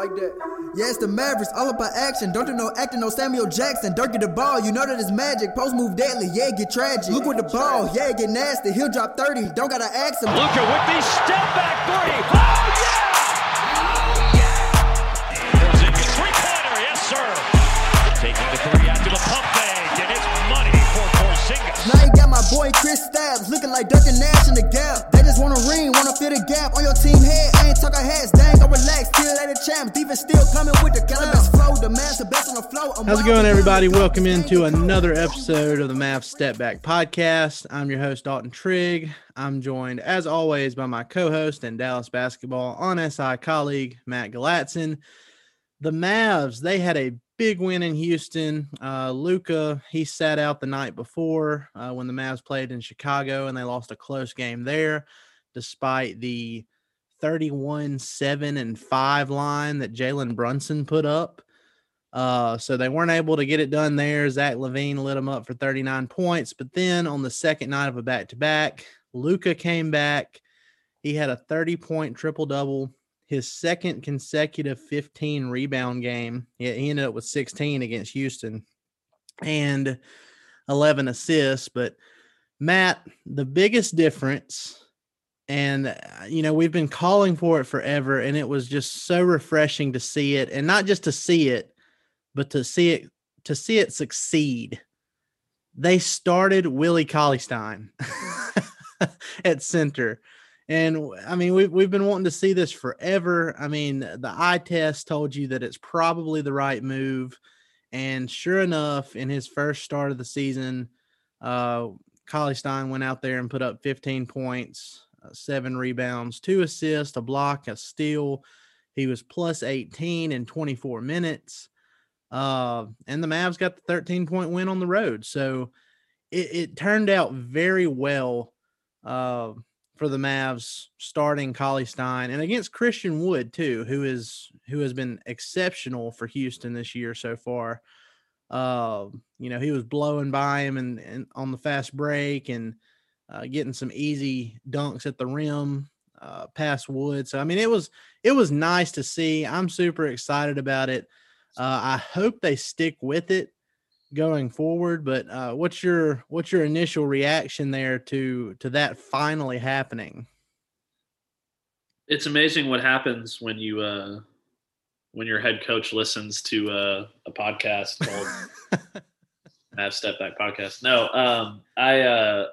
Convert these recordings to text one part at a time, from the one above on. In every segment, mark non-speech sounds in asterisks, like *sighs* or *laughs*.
Like that. Yeah, it's the Mavericks, all about action. Don't do no acting, no Samuel Jackson. Dirk get the ball, you know that it's magic. Post move deadly, yeah, get tragic. Look with the ball, yeah, get nasty. He'll drop 30, don't gotta ask him. Luka with the step back three. Oh, yeah! Three-pointer, yes, sir. Taking the three after the pump fake, and it's money for Porzingis. Now you got my boy Chris Stabs looking like Duncan Nash in the gap. They just want a ring, wanna fill the gap on your team head. I ain't talking heads, dang, go relax. Till they champ, defense still coming with the cannabis flow. The man's the best on the flow. I'm How's it going, everybody? Welcome into another episode of the Mavs Step Back Podcast. I'm your host, Dalton Trigg. I'm joined, as always, by my co host and Dallas basketball on SI colleague, Matt Galatzan. The Mavs, they had a big win in Houston. Uh, Luka, he sat out the night before uh, when the Mavs played in Chicago and they lost a close game there, despite the 31 7 and 5 line that Jalen Brunson put up. Uh, so they weren't able to get it done there. Zach LaVine lit them up for 39 points. But then on the second night of a back to back, Luka came back. He had a 30 point triple double, his second consecutive 15 rebound game. He, he ended up with 16 against Houston and 11 assists. But Matt, the biggest difference, and uh, you know, we've been calling for it forever, and it was just so refreshing to see it, and not just to see it, but to see it to see it succeed. They started Willie Cauley-Stein *laughs* at center. And i mean, we've, we've been wanting to see this forever. I mean, the eye test told you that it's probably the right move. And sure enough, in his first start of the season, uh, Cauley Stein went out there and put up 15 points, seven rebounds, two assists, a block, a steal. He was plus 18 in 24 minutes. Uh, and the Mavs got the 13 point win on the road. So it, it turned out very well uh, for the Mavs starting Cauley Stein and against Christian Wood too, who is who has been exceptional for Houston this year so far. Uh, you know, he was blowing by him and, and on the fast break and uh, getting some easy dunks at the rim uh, past Wood. So I mean, it was it was nice to see. I'm super excited about it. Uh, I hope they stick with it going forward. But uh, what's your what's your initial reaction there to to that finally happening? it's amazing what happens when you uh when your head coach listens to uh, a podcast called *laughs* Mav Step Back Podcast. No, um, I uh,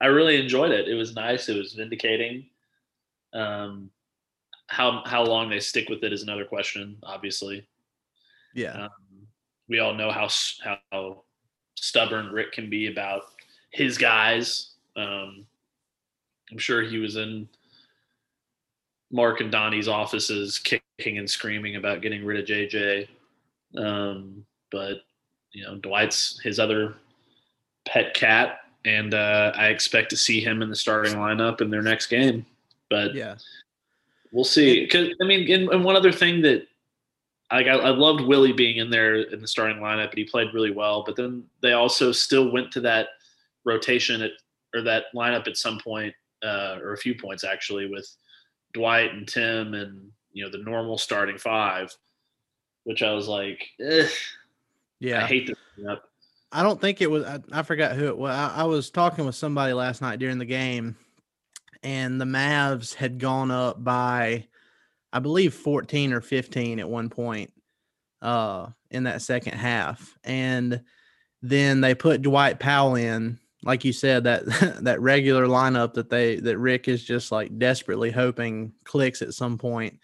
I really enjoyed it. It was nice. It was vindicating. Um, how how long they stick with it is another question. Obviously, Yeah, um, we all know how how stubborn Rick can be about his guys. Um, I'm sure he was in Mark and Donnie's offices kicking and screaming about getting rid of JJ. Um, but you know, Dwight's his other pet cat, and uh, I expect to see him in the starting lineup in their next game. But yeah, we'll see. Because I mean, and, and, one other thing that I, I loved Willie being in there in the starting lineup, and he played really well. But then they also still went to that rotation at or that lineup at some point, uh, or a few points actually, with Dwight and Tim and you know the normal starting five, which I was like, yeah, I hate this. I don't think it was. I, I forgot who it was. I, I, was talking with somebody last night during the game, and the Mavs had gone up by, I believe, fourteen or fifteen at one point, uh, in that second half, and then they put Dwight Powell in, like you said, that *laughs* that regular lineup that they that Rick is just like desperately hoping clicks at some point,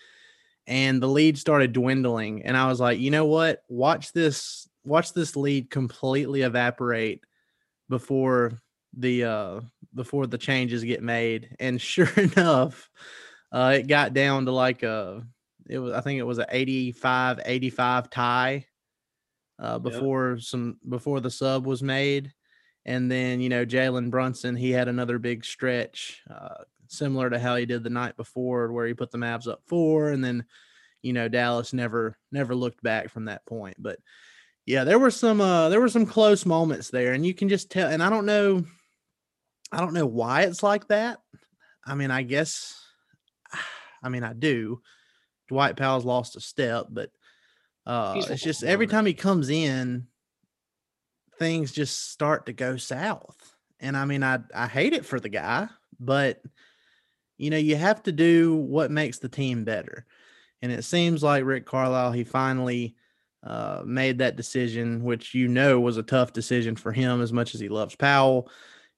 and the lead started dwindling, and I was like, you know what? Watch this, watch this lead completely evaporate before the uh before the changes get made, *laughs* and sure enough, uh, it got down to like a it was I think it was an 85 85 tie uh, before yep. some before the sub was made and then, you know, Jalen Brunson, he had another big stretch, uh, similar to how he did the night before, where he put the Mavs up four, and then, you know, Dallas never never looked back from that point. But yeah, there were some uh, there were some close moments there, and you can just tell. And I don't know, I don't know why it's like that. I mean, I guess, *sighs* I mean, I do. Dwight Powell's lost a step, but uh, it's just every time he comes in, things just start to go south. And I mean, I, I hate it for the guy, but you know, you have to do what makes the team better. And it seems like Rick Carlisle, he finally uh, made that decision, which you know was a tough decision for him as much as he loves Powell.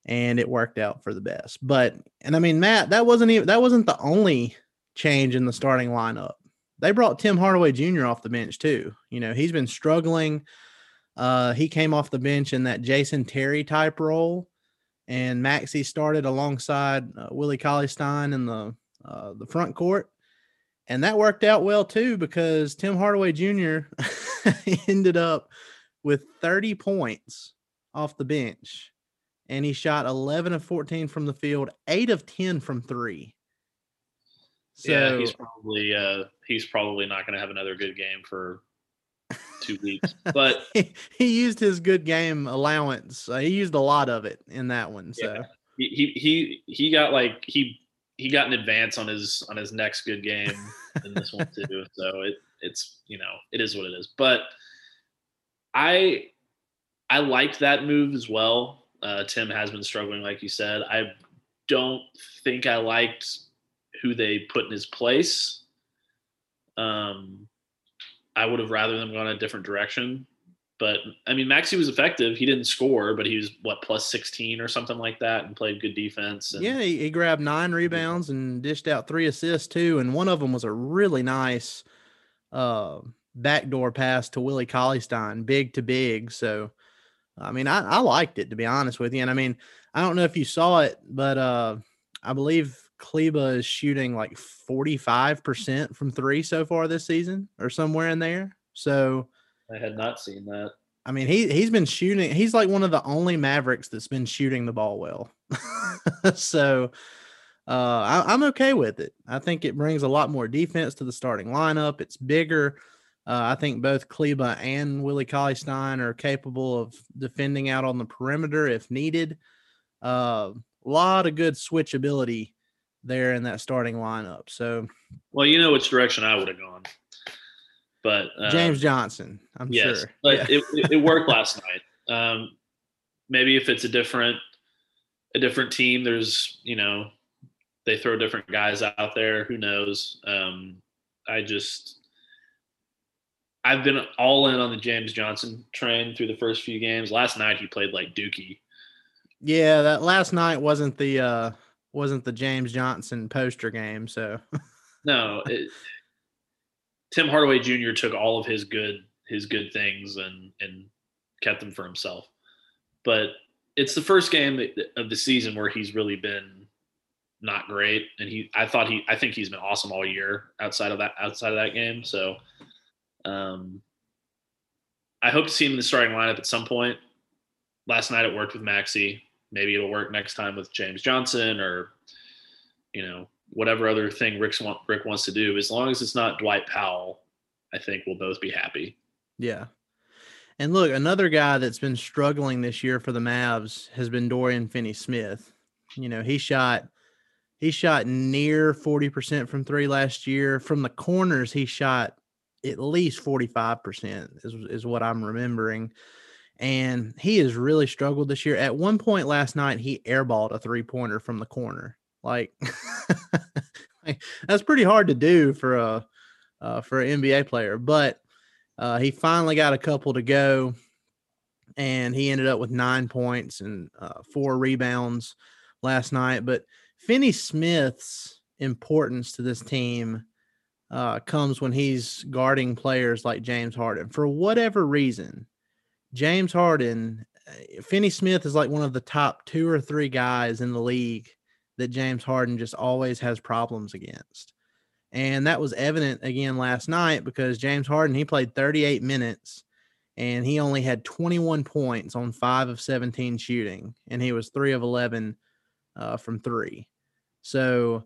And it worked out for the best. But, and I mean, Matt, that wasn't even, that wasn't the only change in the starting lineup. They brought Tim Hardaway Jr. off the bench too. You know, he's been struggling uh, he came off the bench in that Jason Terry type role, and Maxi started alongside uh, Willie Cauley Stein in the uh, the front court, and that worked out well too because Tim Hardaway Jr. *laughs* ended up with 30 points off the bench, and he shot 11 of 14 from the field, eight of 10 from three. So, yeah, he's probably uh, he's probably not going to have another good game for two weeks. But *laughs* he, he, used his good game allowance. Uh, he used a lot of it in that one. So yeah. he he he got like he he got an advance on his on his next good game in this one too. *laughs* So it it's you know it is what it is. But I I liked that move as well. Uh, Tim has been struggling, like you said. I don't think I liked who they put in his place. Um, I would have rather them gone a different direction. But I mean, Maxi was effective. He didn't score, but he was what plus sixteen or something like that, and played good defense. And, yeah, he, he, grabbed nine rebounds and dished out three assists too, and one of them was a really nice uh, backdoor pass to Willie Cauley Stein, big to big. So, I mean, I, I liked it to be honest with you. And I mean, I don't know if you saw it, but uh, I believe Kleber is shooting like 45% from three so far this season or somewhere in there. So I had not seen that. I mean, he he's been shooting. He's like one of the only Mavericks that's been shooting the ball well. *laughs* so uh, I, am okay with it. I think it brings a lot more defense to the starting lineup. It's bigger. Uh, I think both Kleber and Willie Cauley Stein are capable of defending out on the perimeter if needed. A uh, lot of good switchability there in that starting lineup. So, well, you know which direction I would have gone, but uh, James Johnson, I'm yes, sure. But yeah. it, it worked last *laughs* night. Um, maybe if it's a different a different team, there's you know they throw different guys out there. Who knows? Um, I just I've been all in on the James Johnson train through the first few games. Last night he played like Dookie. Yeah, that last night wasn't the uh wasn't the James Johnson poster game. So no, *laughs* it, Tim Hardaway Jr. took all of his good his good things and and kept them for himself. But it's the first game of the season where he's really been not great, and he I thought he I think he's been awesome all year outside of that outside of that game. So, um, I hope to see him in the starting lineup at some point. Last night it worked with Maxi. Maybe it'll work next time with James Johnson or you know whatever other thing Rick's want, Rick wants to do. As long as it's not Dwight Powell, I think we'll both be happy. Yeah. And look, another guy that's been struggling this year for the Mavs has been Dorian Finney Smith. You know, he shot he shot near 40% from three last year. From the corners, he shot at least 45% is, is what I'm remembering. And he has really struggled this year. At one point last night, he airballed a three pointer from the corner. Like, *laughs* *laughs* that's pretty hard to do for a uh, for an NBA player. But uh, he finally got a couple to go, and he ended up with nine points and uh, four rebounds last night. But Finney Smith's importance to this team uh, comes when he's guarding players like James Harden. For whatever reason, James Harden, uh, Finney Smith is like one of the top two or three guys in the league that James Harden just always has problems against. And that was evident again last night because James Harden, he played 38 minutes and he only had 21 points on five of 17 shooting, and he was three of 11 uh, from three. So,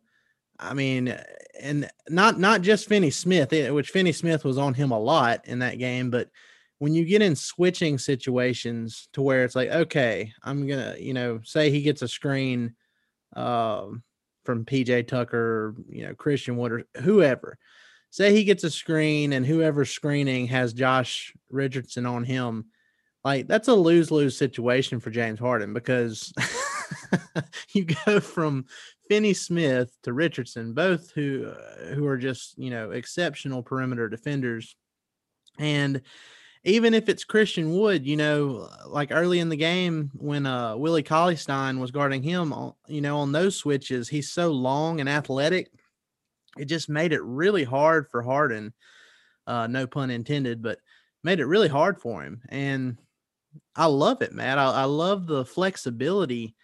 I mean, and not not just Finney Smith, eh, which Finney Smith was on him a lot in that game, but when you get in switching situations to where it's like, okay, I'm gonna, you know, say he gets a screen um, from PJ Tucker, you know, Christian Wood or whoever. Say he gets a screen and whoever's screening has Josh Richardson on him. Like that's a lose lose situation for James Harden because *laughs* you go from Finney Smith to Richardson, both who uh, who are just you know exceptional perimeter defenders, and even if it's Christian Wood, you know, like early in the game when uh Willie Cauley Stein was guarding him, you know, on those switches, he's so long and athletic. It just made it really hard for Harden. Uh, no pun intended, but made it really hard for him. And I love it, man. I, I love the flexibility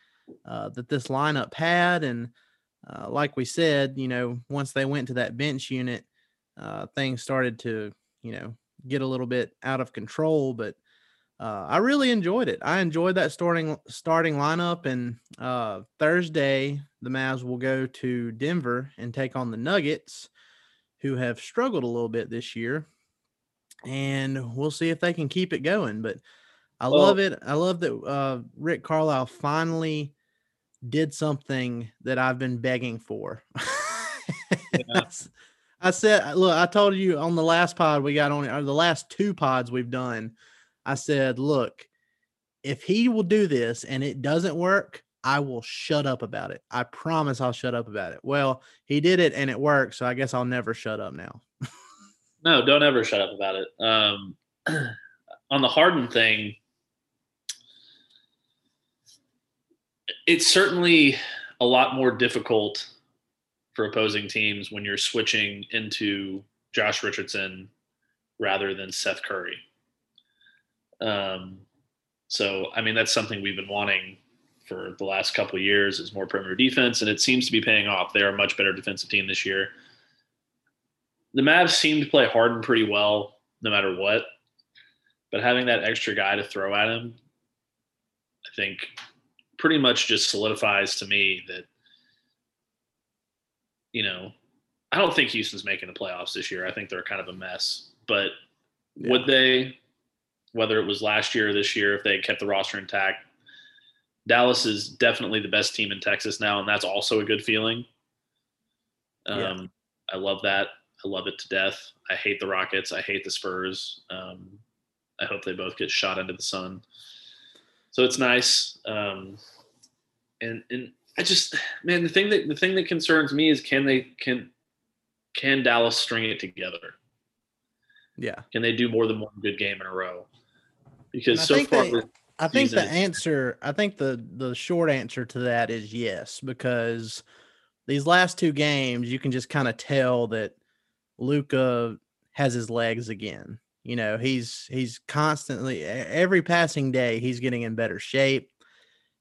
uh, that this lineup had. And uh, like we said, you know, once they went to that bench unit, uh, things started to, you know, get a little bit out of control, but uh, I really enjoyed it. I enjoyed that starting starting lineup. And uh, Thursday, the Mavs will go to Denver and take on the Nuggets, who have struggled a little bit this year. And we'll see if they can keep it going. But I well, love it. I love that uh, Rick Carlisle finally did something that I've been begging for. *laughs* Yeah. I said, look, I told you on the last pod we got on, or the last two pods we've done, I said, look, if he will do this and it doesn't work, I will shut up about it. I promise I'll shut up about it. Well, he did it and it worked. So I guess I'll never shut up now. no, don't ever shut up about it. Um, *clears throat* on the Harden thing, it's certainly a lot more difficult for opposing teams when you're switching into Josh Richardson rather than Seth Curry. Um, so, I mean, that's something we've been wanting for the last couple years is more perimeter defense, and it seems to be paying off. They are a much better defensive team this year. The Mavs seem to play Harden pretty well, no matter what. But having that extra guy to throw at him, I think, pretty much just solidifies to me that you know, I don't think Houston's making the playoffs this year. I think they're kind of a mess. But yeah. would they, whether it was last year or this year, if they kept the roster intact? Dallas is definitely the best team in Texas now, and that's also a good feeling. Um, yeah. I love that. I love it to death. I hate the Rockets. I hate the Spurs. Um, I hope they both get shot into the sun. So it's nice. Um, and and I just man, the thing that the thing that concerns me is can they can can Dallas string it together? Yeah. Can they do more than one good game in a row? Because so far they, I think the answer I think the the short answer to that is yes because these last two games you can just kind of tell that Luka has his legs again. You know, he's he's constantly every passing day he's getting in better shape.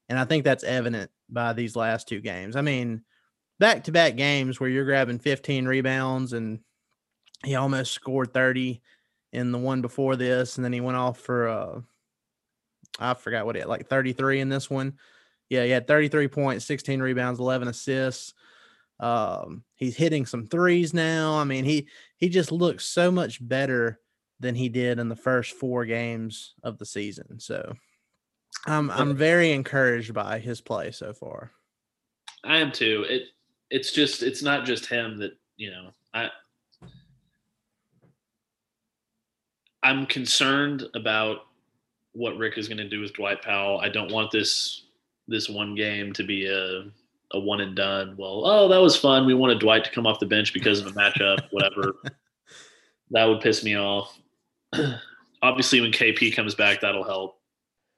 And I think that's evident by these last two games. I mean, back to back games where you're grabbing 15 rebounds and he almost scored 30 in the one before this, and then he went off for uh I forgot what it like 33 in this one. Yeah, he had 33 points, 16 rebounds, 11 assists. Um, he's hitting some threes now. I mean, he he just looks so much better than he did in the first four games of the season. So I'm I'm very encouraged by his play so far. I am too. It it's just it's not just him that you know I I'm concerned about what Rick is going to do with Dwight Powell. I don't want this this one game to be a a one and done. Well, oh, that was fun. We wanted Dwight to come off the bench because of a matchup, whatever. *laughs* that would piss me off. *clears throat* Obviously, when KP comes back, that'll help.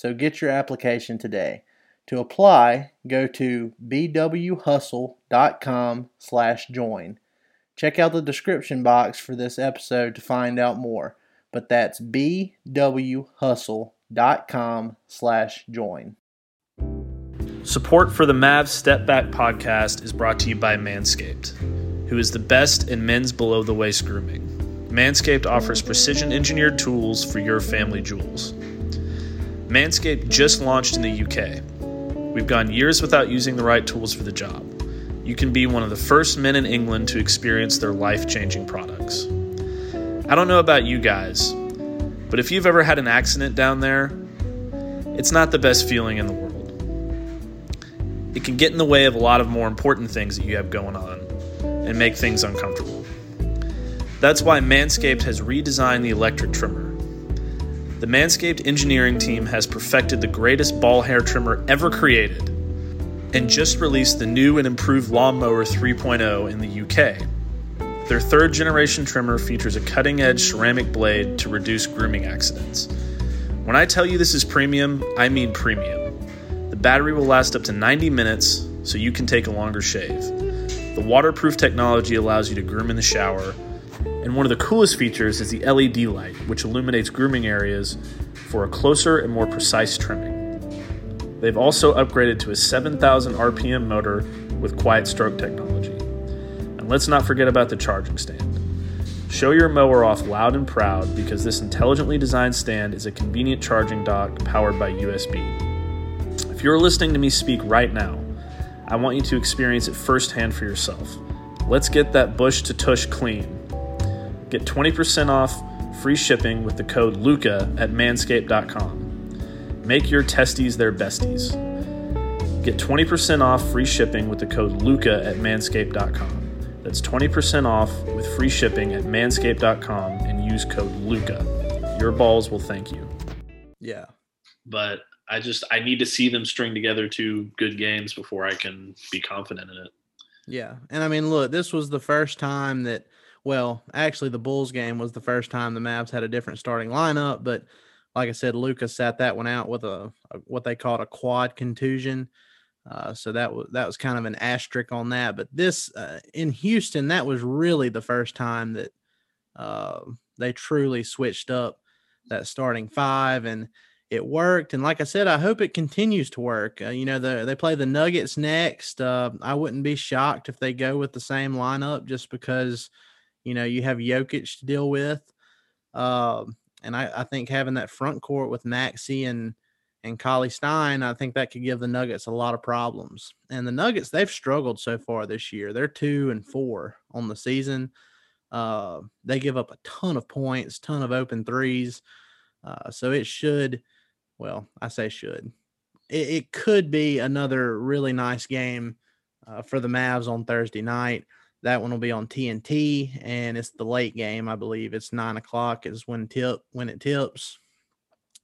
so get your application today. To apply, go to bwhustle.com slash join. Check out the description box for this episode to find out more, but that's bwhustle.com slash join. Support for the Mavs Step Back podcast is brought to you by Manscaped, who is the best in men's below the waist grooming. Manscaped offers precision engineered tools for your family jewels. Manscaped just launched in the UK. We've gone years without using the right tools for the job. You can be one of the first men in England to experience their life changing products. I don't know about you guys, but if you've ever had an accident down there, it's not the best feeling in the world. It can get in the way of a lot of more important things that you have going on and make things uncomfortable. That's why Manscaped has redesigned the electric trimmer the Manscaped engineering team has perfected the greatest ball hair trimmer ever created and just released the new and improved Lawnmower 3.0 in the UK. Their third generation trimmer features a cutting edge ceramic blade to reduce grooming accidents. When I tell you this is premium, I mean premium. The battery will last up to 90 minutes, so you can take a longer shave. The waterproof technology allows you to groom in the shower and one of the coolest features is the LED light, which illuminates grooming areas for a closer and more precise trimming. They've also upgraded to a 7,000 RPM motor with quiet stroke technology. And let's not forget about the charging stand. Show your mower off loud and proud because this intelligently designed stand is a convenient charging dock powered by USB. If you're listening to me speak right now, I want you to experience it firsthand for yourself. Let's get that bush to tush clean Get 20% off free shipping with the code LUCA at manscaped.com. Make your testes their besties. Get 20% off free shipping with the code LUCA at manscaped.com. That's 20% off with free shipping at manscaped.com and use code LUCA. Your balls will thank you. Yeah. But I just I need to see them string together two good games before I can be confident in it. Yeah. And I mean, look, this was the first time that – well, actually, the Bulls game was the first time the Mavs had a different starting lineup, but like I said, Lucas sat that one out with a, a what they called a quad contusion. Uh, so that was that was kind of an asterisk on that. But this uh, in Houston, that was really the first time that uh, they truly switched up that starting five, and it worked. And like I said, I hope it continues to work. Uh, you know, the, they play the Nuggets next. Uh, I wouldn't be shocked if they go with the same lineup, just because you know, you have Jokic to deal with. Um, and I, I, think having that front court with Maxi and and Cauley Stein, I think that could give the Nuggets a lot of problems. And the Nuggets, they've struggled so far this year. They're two and four on the season. Uh, they give up a ton of points, ton of open threes. Uh, so it should, well, I say should. It, it could be another really nice game uh, for the Mavs on Thursday night. That one will be on TNT, and it's the late game, I believe. It's nine o'clock is when tip when it tips,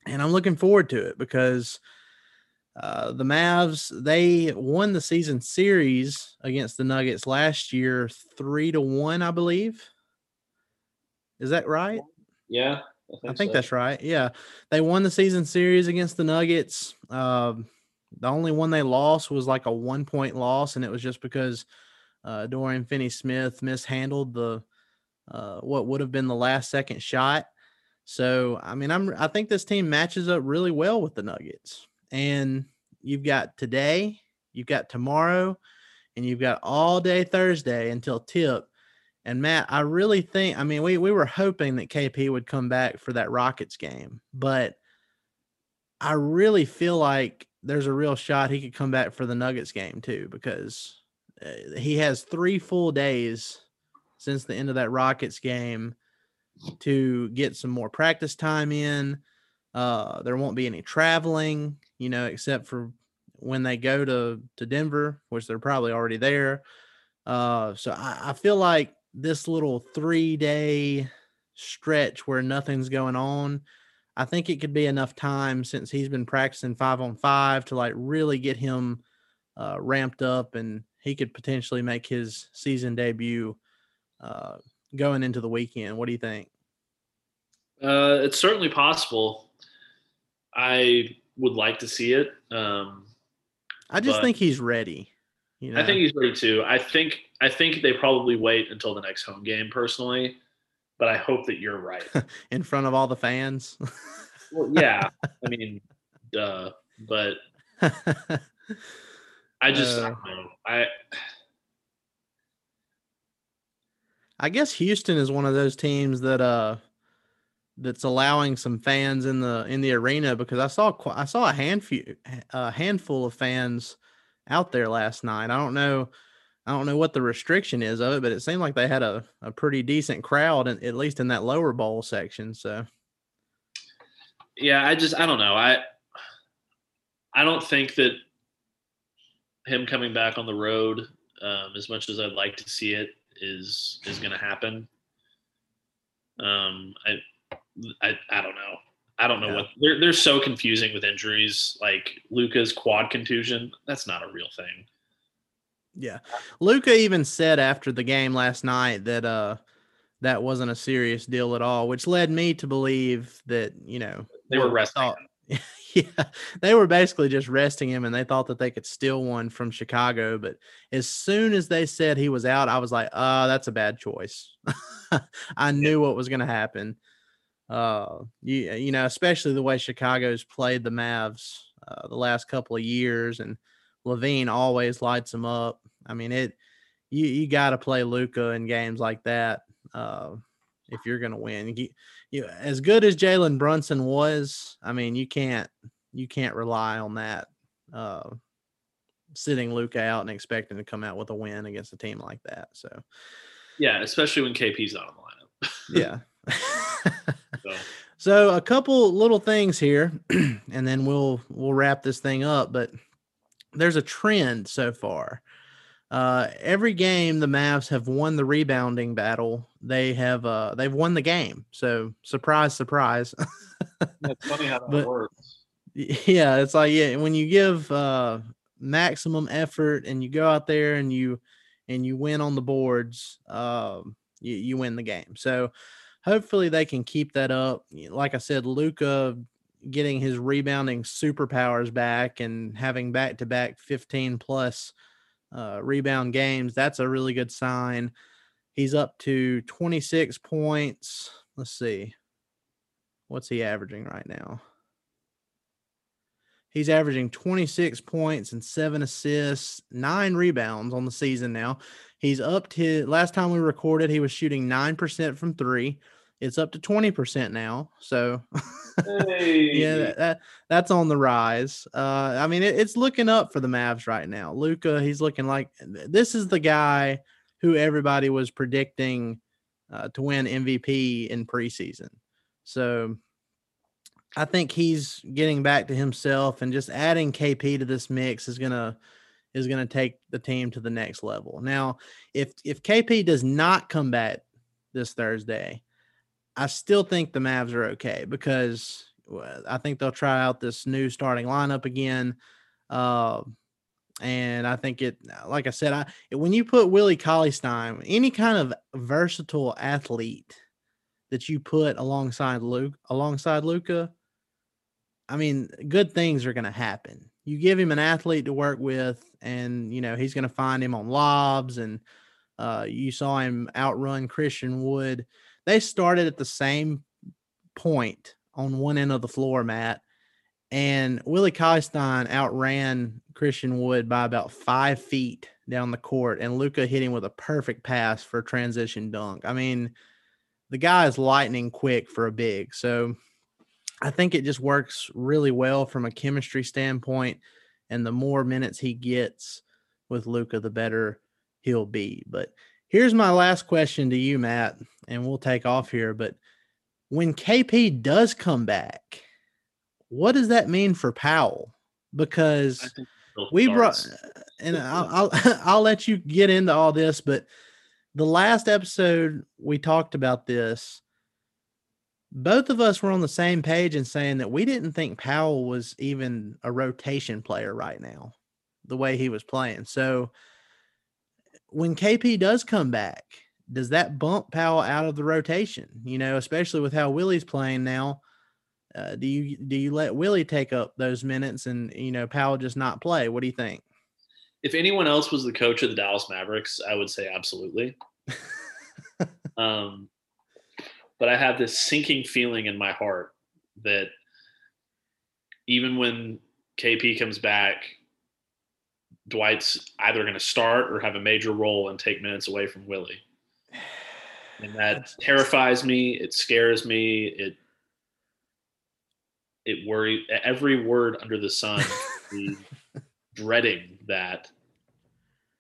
and I'm looking forward to it because uh, the Mavs they won the season series against the Nuggets last year, three to one, I believe. Is that right? Yeah, I think, I think so. that's right. Yeah, they won the season series against the Nuggets. Um, the only one they lost was like a one point loss, and it was just because uh, Dorian Finney Smith mishandled the uh, what would have been the last second shot. So I mean, I'm I think this team matches up really well with the Nuggets. And you've got today, you've got tomorrow, and you've got all day Thursday until tip and Matt, I really think, I mean, we, we were hoping that KP would come back for that Rockets game, but I really feel like there's a real shot he could come back for the Nuggets game too, because he has three full days since the end of that Rockets game to get some more practice time in. Uh, there won't be any traveling, you know, except for when they go to to Denver, which they're probably already there. Uh, so I, I feel like this little three day stretch where nothing's going on, I think it could be enough time since he's been practicing five on five to like really get him uh, ramped up and he could potentially make his season debut uh, going into the weekend. What do you think? Uh, it's certainly possible. I would like to see it. Um, I just think he's ready. You know? I think he's ready too. I think I think they probably wait until the next home game personally, but I hope that you're right. *laughs* In front of all the fans. well, yeah. *laughs* I mean, duh. But *laughs* I just uh, I don't know. I I guess Houston is one of those teams that uh that's allowing some fans in the in the arena because I saw I saw a handful a handful of fans out there last night. I don't know. I don't know what the restriction is of it, but it seemed like they had a, a pretty decent crowd, in, at least in that lower bowl section. So, yeah, I just I don't know. I I don't think that him coming back on the road, um, as much as I'd like to see it, is is going to happen. Um, I, I I don't know. I don't know yeah. what they're they're so confusing with injuries like Luka's quad contusion. That's not a real thing. Yeah. Luka even said after the game last night that uh that wasn't a serious deal at all, which led me to believe that, you know, they were resting. Thought, *laughs* *laughs* yeah. They were basically just resting him and they thought that they could steal one from Chicago, but as soon as they said he was out, I was like, oh, that's a bad choice." *laughs* I knew what was going to happen uh, you you know, especially the way Chicago's played the Mavs uh, the last couple of years, and LaVine always lights them up. I mean, it you you got to play Luka in games like that uh, if you're going to win. You, you as good as Jalen Brunson was, I mean, you can't you can't rely on that. Uh, sitting Luka out and expecting to come out with a win against a team like that. So, yeah, especially when KP's not on the lineup. yeah. *laughs* so. So a couple little things here, *clears throat* and then we'll we'll wrap this thing up. But there's a trend so far. Uh, every game the Mavs have won the rebounding battle. They have uh, they've won the game. So surprise, surprise. *laughs* it's funny how that but, works. *laughs* Yeah, it's like yeah, when you give uh, maximum effort and you go out there and you and you win on the boards, uh, you, you win the game. So hopefully they can keep that up. Like I said, Luka getting his rebounding superpowers back and having back to back 15 plus uh, rebound games, that's a really good sign. He's up to 26 points. Let's see. What's he averaging right now? He's averaging 26 points and seven assists, nine rebounds on the season now. He's up to last time we recorded, he was shooting 9% from three. It's up to 20% now. So *laughs* Hey. yeah, that, that- that's on the rise. Uh, I mean, it, it's looking up for the Mavs right now. Luka, he's looking like this is the guy who everybody was predicting uh, to win MVP in preseason. So I think he's getting back to himself and just adding KP to this mix is gonna is gonna take the team to the next level. Now, if if KP does not come back this Thursday, I still think the Mavs are okay because I think they'll try out this new starting lineup again. Uh, and I think it, like I said, I when you put Willie Cauley Stein, any kind of versatile athlete that you put alongside Luke, alongside Luka, I mean, good things are going to happen. You give him an athlete to work with, and you know he's going to find him on lobs, and uh, you saw him outrun Christian Wood. They started at the same point on one end of the floor, Matt, and Willie Stein outran Christian Wood by about five feet down the court, and Luka hit him with a perfect pass for a transition dunk. I mean, the guy is lightning quick for a big. So I think it just works really well from a chemistry standpoint. And the more minutes he gets with Luka, the better he'll be. But here's my last question to you, Matt, and we'll take off here. But when KP does come back, what does that mean for Powell? Because we brought, and I'll, I'll *laughs* I'll let you get into all this, but the last episode we talked about this. Both of us were on the same page in saying that we didn't think Powell was even a rotation player right now, the way he was playing. So when KP does come back, does that bump Powell out of the rotation? You know, especially with how Willie's playing now. Uh, do you do you let Willie take up those minutes and you know Powell just not play? What do you think? If anyone else was the coach of the Dallas Mavericks, I would say absolutely. *laughs* um, but I have this sinking feeling in my heart that even when KP comes back, Dwight's either going to start or have a major role and take minutes away from Willie. And that terrifies me. It scares me. It it worry every word under the sun. *laughs* dreading that.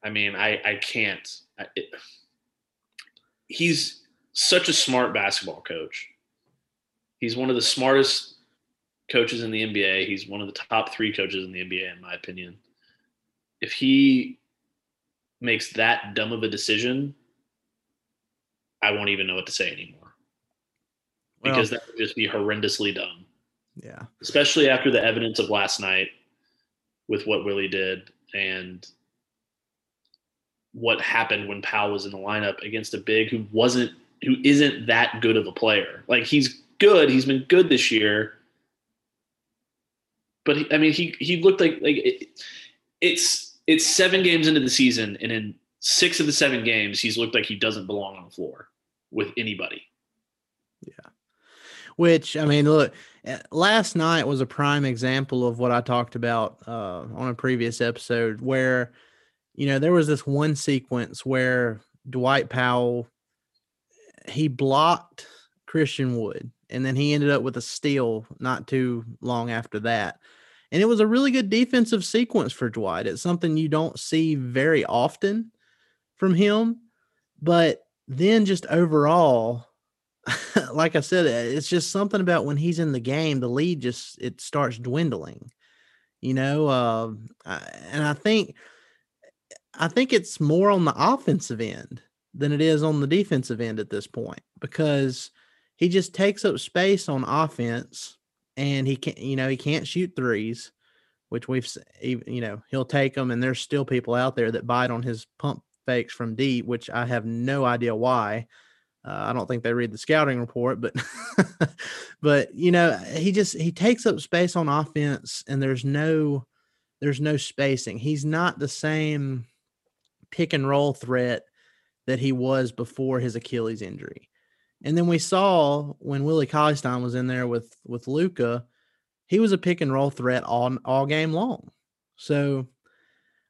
I mean, I I can't. I, it, he's such a smart basketball coach. He's one of the smartest coaches in the NBA. He's one of the top three coaches in the NBA, in my opinion. If he makes that dumb of a decision, I won't even know what to say anymore. Because that would just be horrendously dumb. Yeah. Especially after the evidence of last night with what Willie did and what happened when Powell was in the lineup against a big who wasn't who isn't that good of a player. Like he's good, he's been good this year, but he, I mean he he looked like like it, it's it's seven games into the season, and in six of the seven games, he's looked like he doesn't belong on the floor with anybody. Yeah. Which I mean, look, eh, last night was a prime example of what I talked about uh, on a previous episode, where you know there was this one sequence where Dwight Powell he blocked Christian Wood, and then he ended up with a steal not too long after that. And it was a really good defensive sequence for Dwight. It's something you don't see very often from him. But then just overall, *laughs* like I said, it's just something about when he's in the game, the lead just it starts dwindling. You know, uh, and I think I think it's more on the offensive end than it is on the defensive end at this point because he just takes up space on offense and he can't, you know, he can't shoot threes, which we've, you know, he'll take them. And there's still people out there that bite on his pump fakes from deep, which I have no idea why. Uh, I don't think they read the scouting report, but, *laughs* but you know, he just he takes up space on offense, and there's no, there's no spacing. He's not the same pick and roll threat that he was before his Achilles injury. And then we saw when Willie Cauley Stein was in there with with Luka, he was a pick and roll threat all all game long. So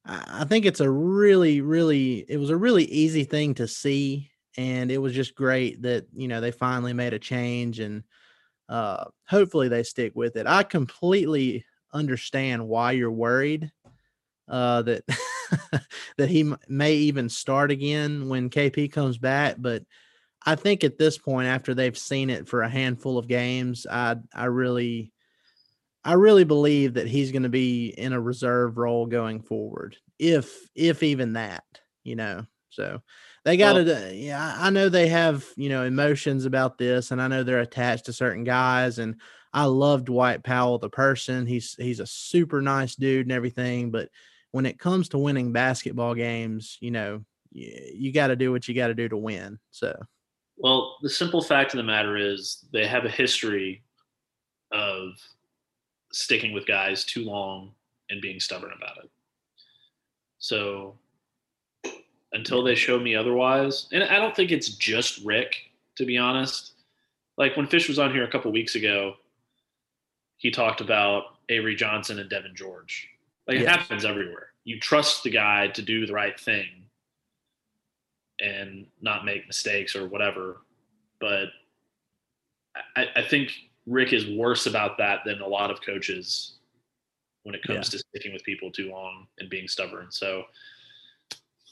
I think it's a really, really, it was a really easy thing to see and it was just great that you know they finally made a change and uh hopefully they stick with it i completely understand why you're worried uh that *laughs* that he may even start again when kp comes back but i think at this point after they've seen it for a handful of games i i really i really believe that he's going to be in a reserve role going forward if if even that you know so they got to, well, uh, yeah, I know they have, you know, emotions about this and I know they're attached to certain guys. And I love Dwight Powell, the person. He's, he's a super nice dude and everything. But when it comes to winning basketball games, you know, you, you got to do what you got to do to win. So, well, the simple fact of the matter is they have a history of sticking with guys too long and being stubborn about it. So until they show me otherwise. And I don't think it's just Rick, to be honest. Like when Fish was on here a couple weeks ago, he talked about Avery Johnson and Devean George. Like it happens everywhere. You trust the guy to do the right thing and not make mistakes or whatever. But I, I think Rick is worse about that than a lot of coaches when it comes yeah. to sticking with people too long and being stubborn. So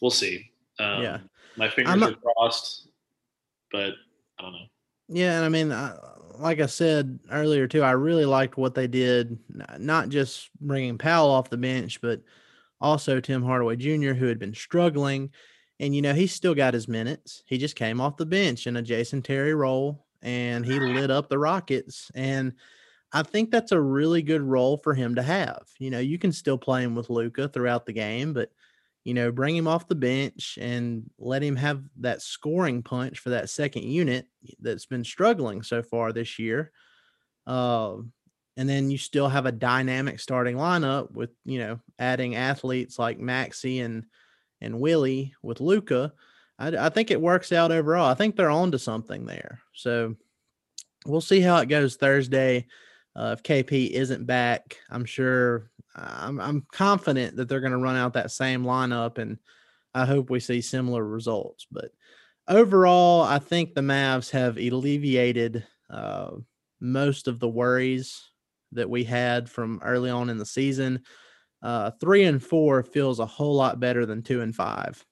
we'll see. Um, yeah, my fingers are crossed, but I don't know. Yeah, and I mean, I, like I said earlier too, I really liked what they did. Not just bringing Powell off the bench, but also Tim Hardaway Jr., who had been struggling. And you know, he still got his minutes. He just came off the bench in a Jason Terry role, and he lit up the Rockets. And I think that's a really good role for him to have. You know, you can still play him with Luka throughout the game, but you know, bring him off the bench and let him have that scoring punch for that second unit that's been struggling so far this year. Uh, and then you still have a dynamic starting lineup with, you know, adding athletes like Maxi and and Willie with Luka, I, I think it works out overall. I think they're on to something there. So we'll see how it goes Thursday. Uh, if KP isn't back, I'm sure I'm, I'm confident that they're going to run out that same lineup, and I hope we see similar results. But overall, I think the Mavs have alleviated uh, most of the worries that we had from early on in the season. Uh, three and four feels a whole lot better than two and five,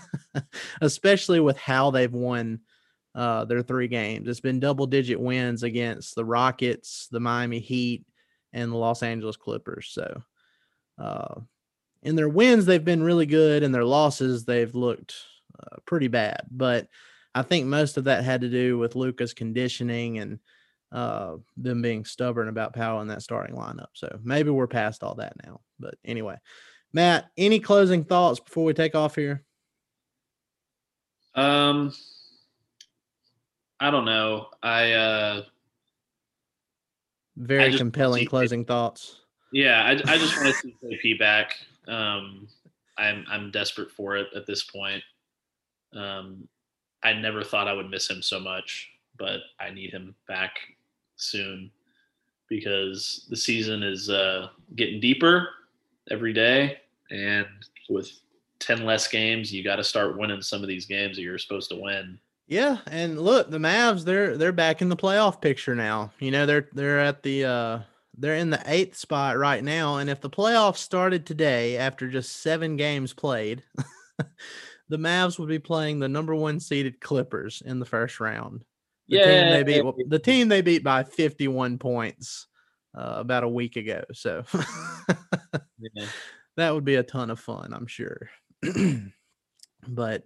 *laughs* especially with how they've won uh, their three games. It's been double digit wins against the Rockets, the Miami Heat, and the Los Angeles Clippers. So, uh, in their wins, they've been really good. In their losses, they've looked uh, pretty bad. But I think most of that had to do with Luka's conditioning and uh, them being stubborn about Powell in that starting lineup. So maybe we're past all that now. But anyway, Matt, any closing thoughts before we take off here? Um, I don't know. I uh very compelling closing thoughts. Yeah, I, I just want to *laughs* see KP back. Um, I'm I'm desperate for it at this point. Um, I never thought I would miss him so much, but I need him back soon because the season is uh, getting deeper every day, and with ten less games, you got to start winning some of these games that you're supposed to win. Yeah, and look, the Mavs they're they're back in the playoff picture now. You know, they're they're at the uh they're in the eighth spot right now. And if the playoffs started today after just seven games played, *laughs* the Mavs would be playing the number one seeded Clippers in the first round. The yeah, team they beat the team they beat by 51 points uh, about a week ago. So *laughs* yeah. that would be a ton of fun, I'm sure. *clears throat* but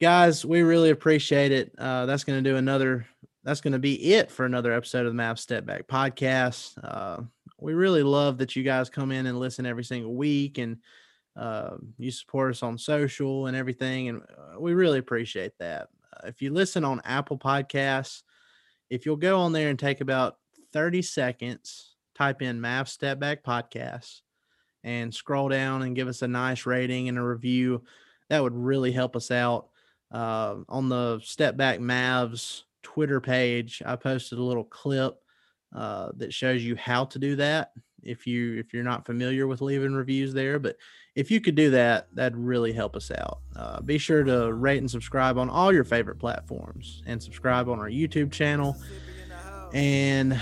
guys, we really appreciate it. Uh, that's going to do another. That's going to be it for another episode of the Mavs Step Back podcast. Uh, we really love that you guys come in and listen every single week, and uh, you support us on social and everything, and uh, we really appreciate that. If you listen on Apple Podcasts, if you'll go on there and take about thirty seconds, type in Mavs Step Back podcast, and scroll down and give us a nice rating and a review. That would really help us out uh, on the Step Back Mavs Twitter page, I posted a little clip uh, that shows you how to do that. If you if you're not familiar with leaving reviews there, but if you could do that, that'd really help us out. Uh, be sure to rate and subscribe on all your favorite platforms and subscribe on our YouTube channel. And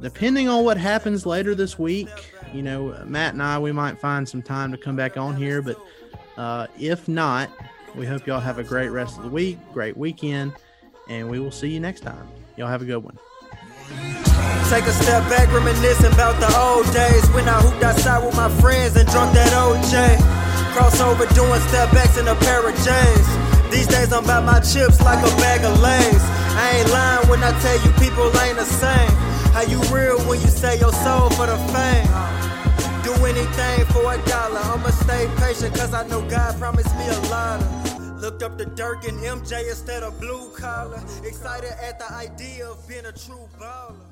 depending on what happens later this week, you know, Matt and I, we might find some time to come back on here. But uh, if not, we hope y'all have a great rest of the week, great weekend, and we will see you next time. Y'all have a good one. Take a step back, reminiscing about the old days when I hooped outside with my friends and drunk that OJ. Crossover doing step backs in a pair of J's. These days I'm about my chips like a bag of lays. I ain't lying when I tell you people ain't the same. How you real when you sell your soul for the fame? Do anything for a dollar. I'ma stay patient cause I know God promised me a lot of. Looked up to Dirk and MJ instead of blue collar. Excited at the idea of being a true baller.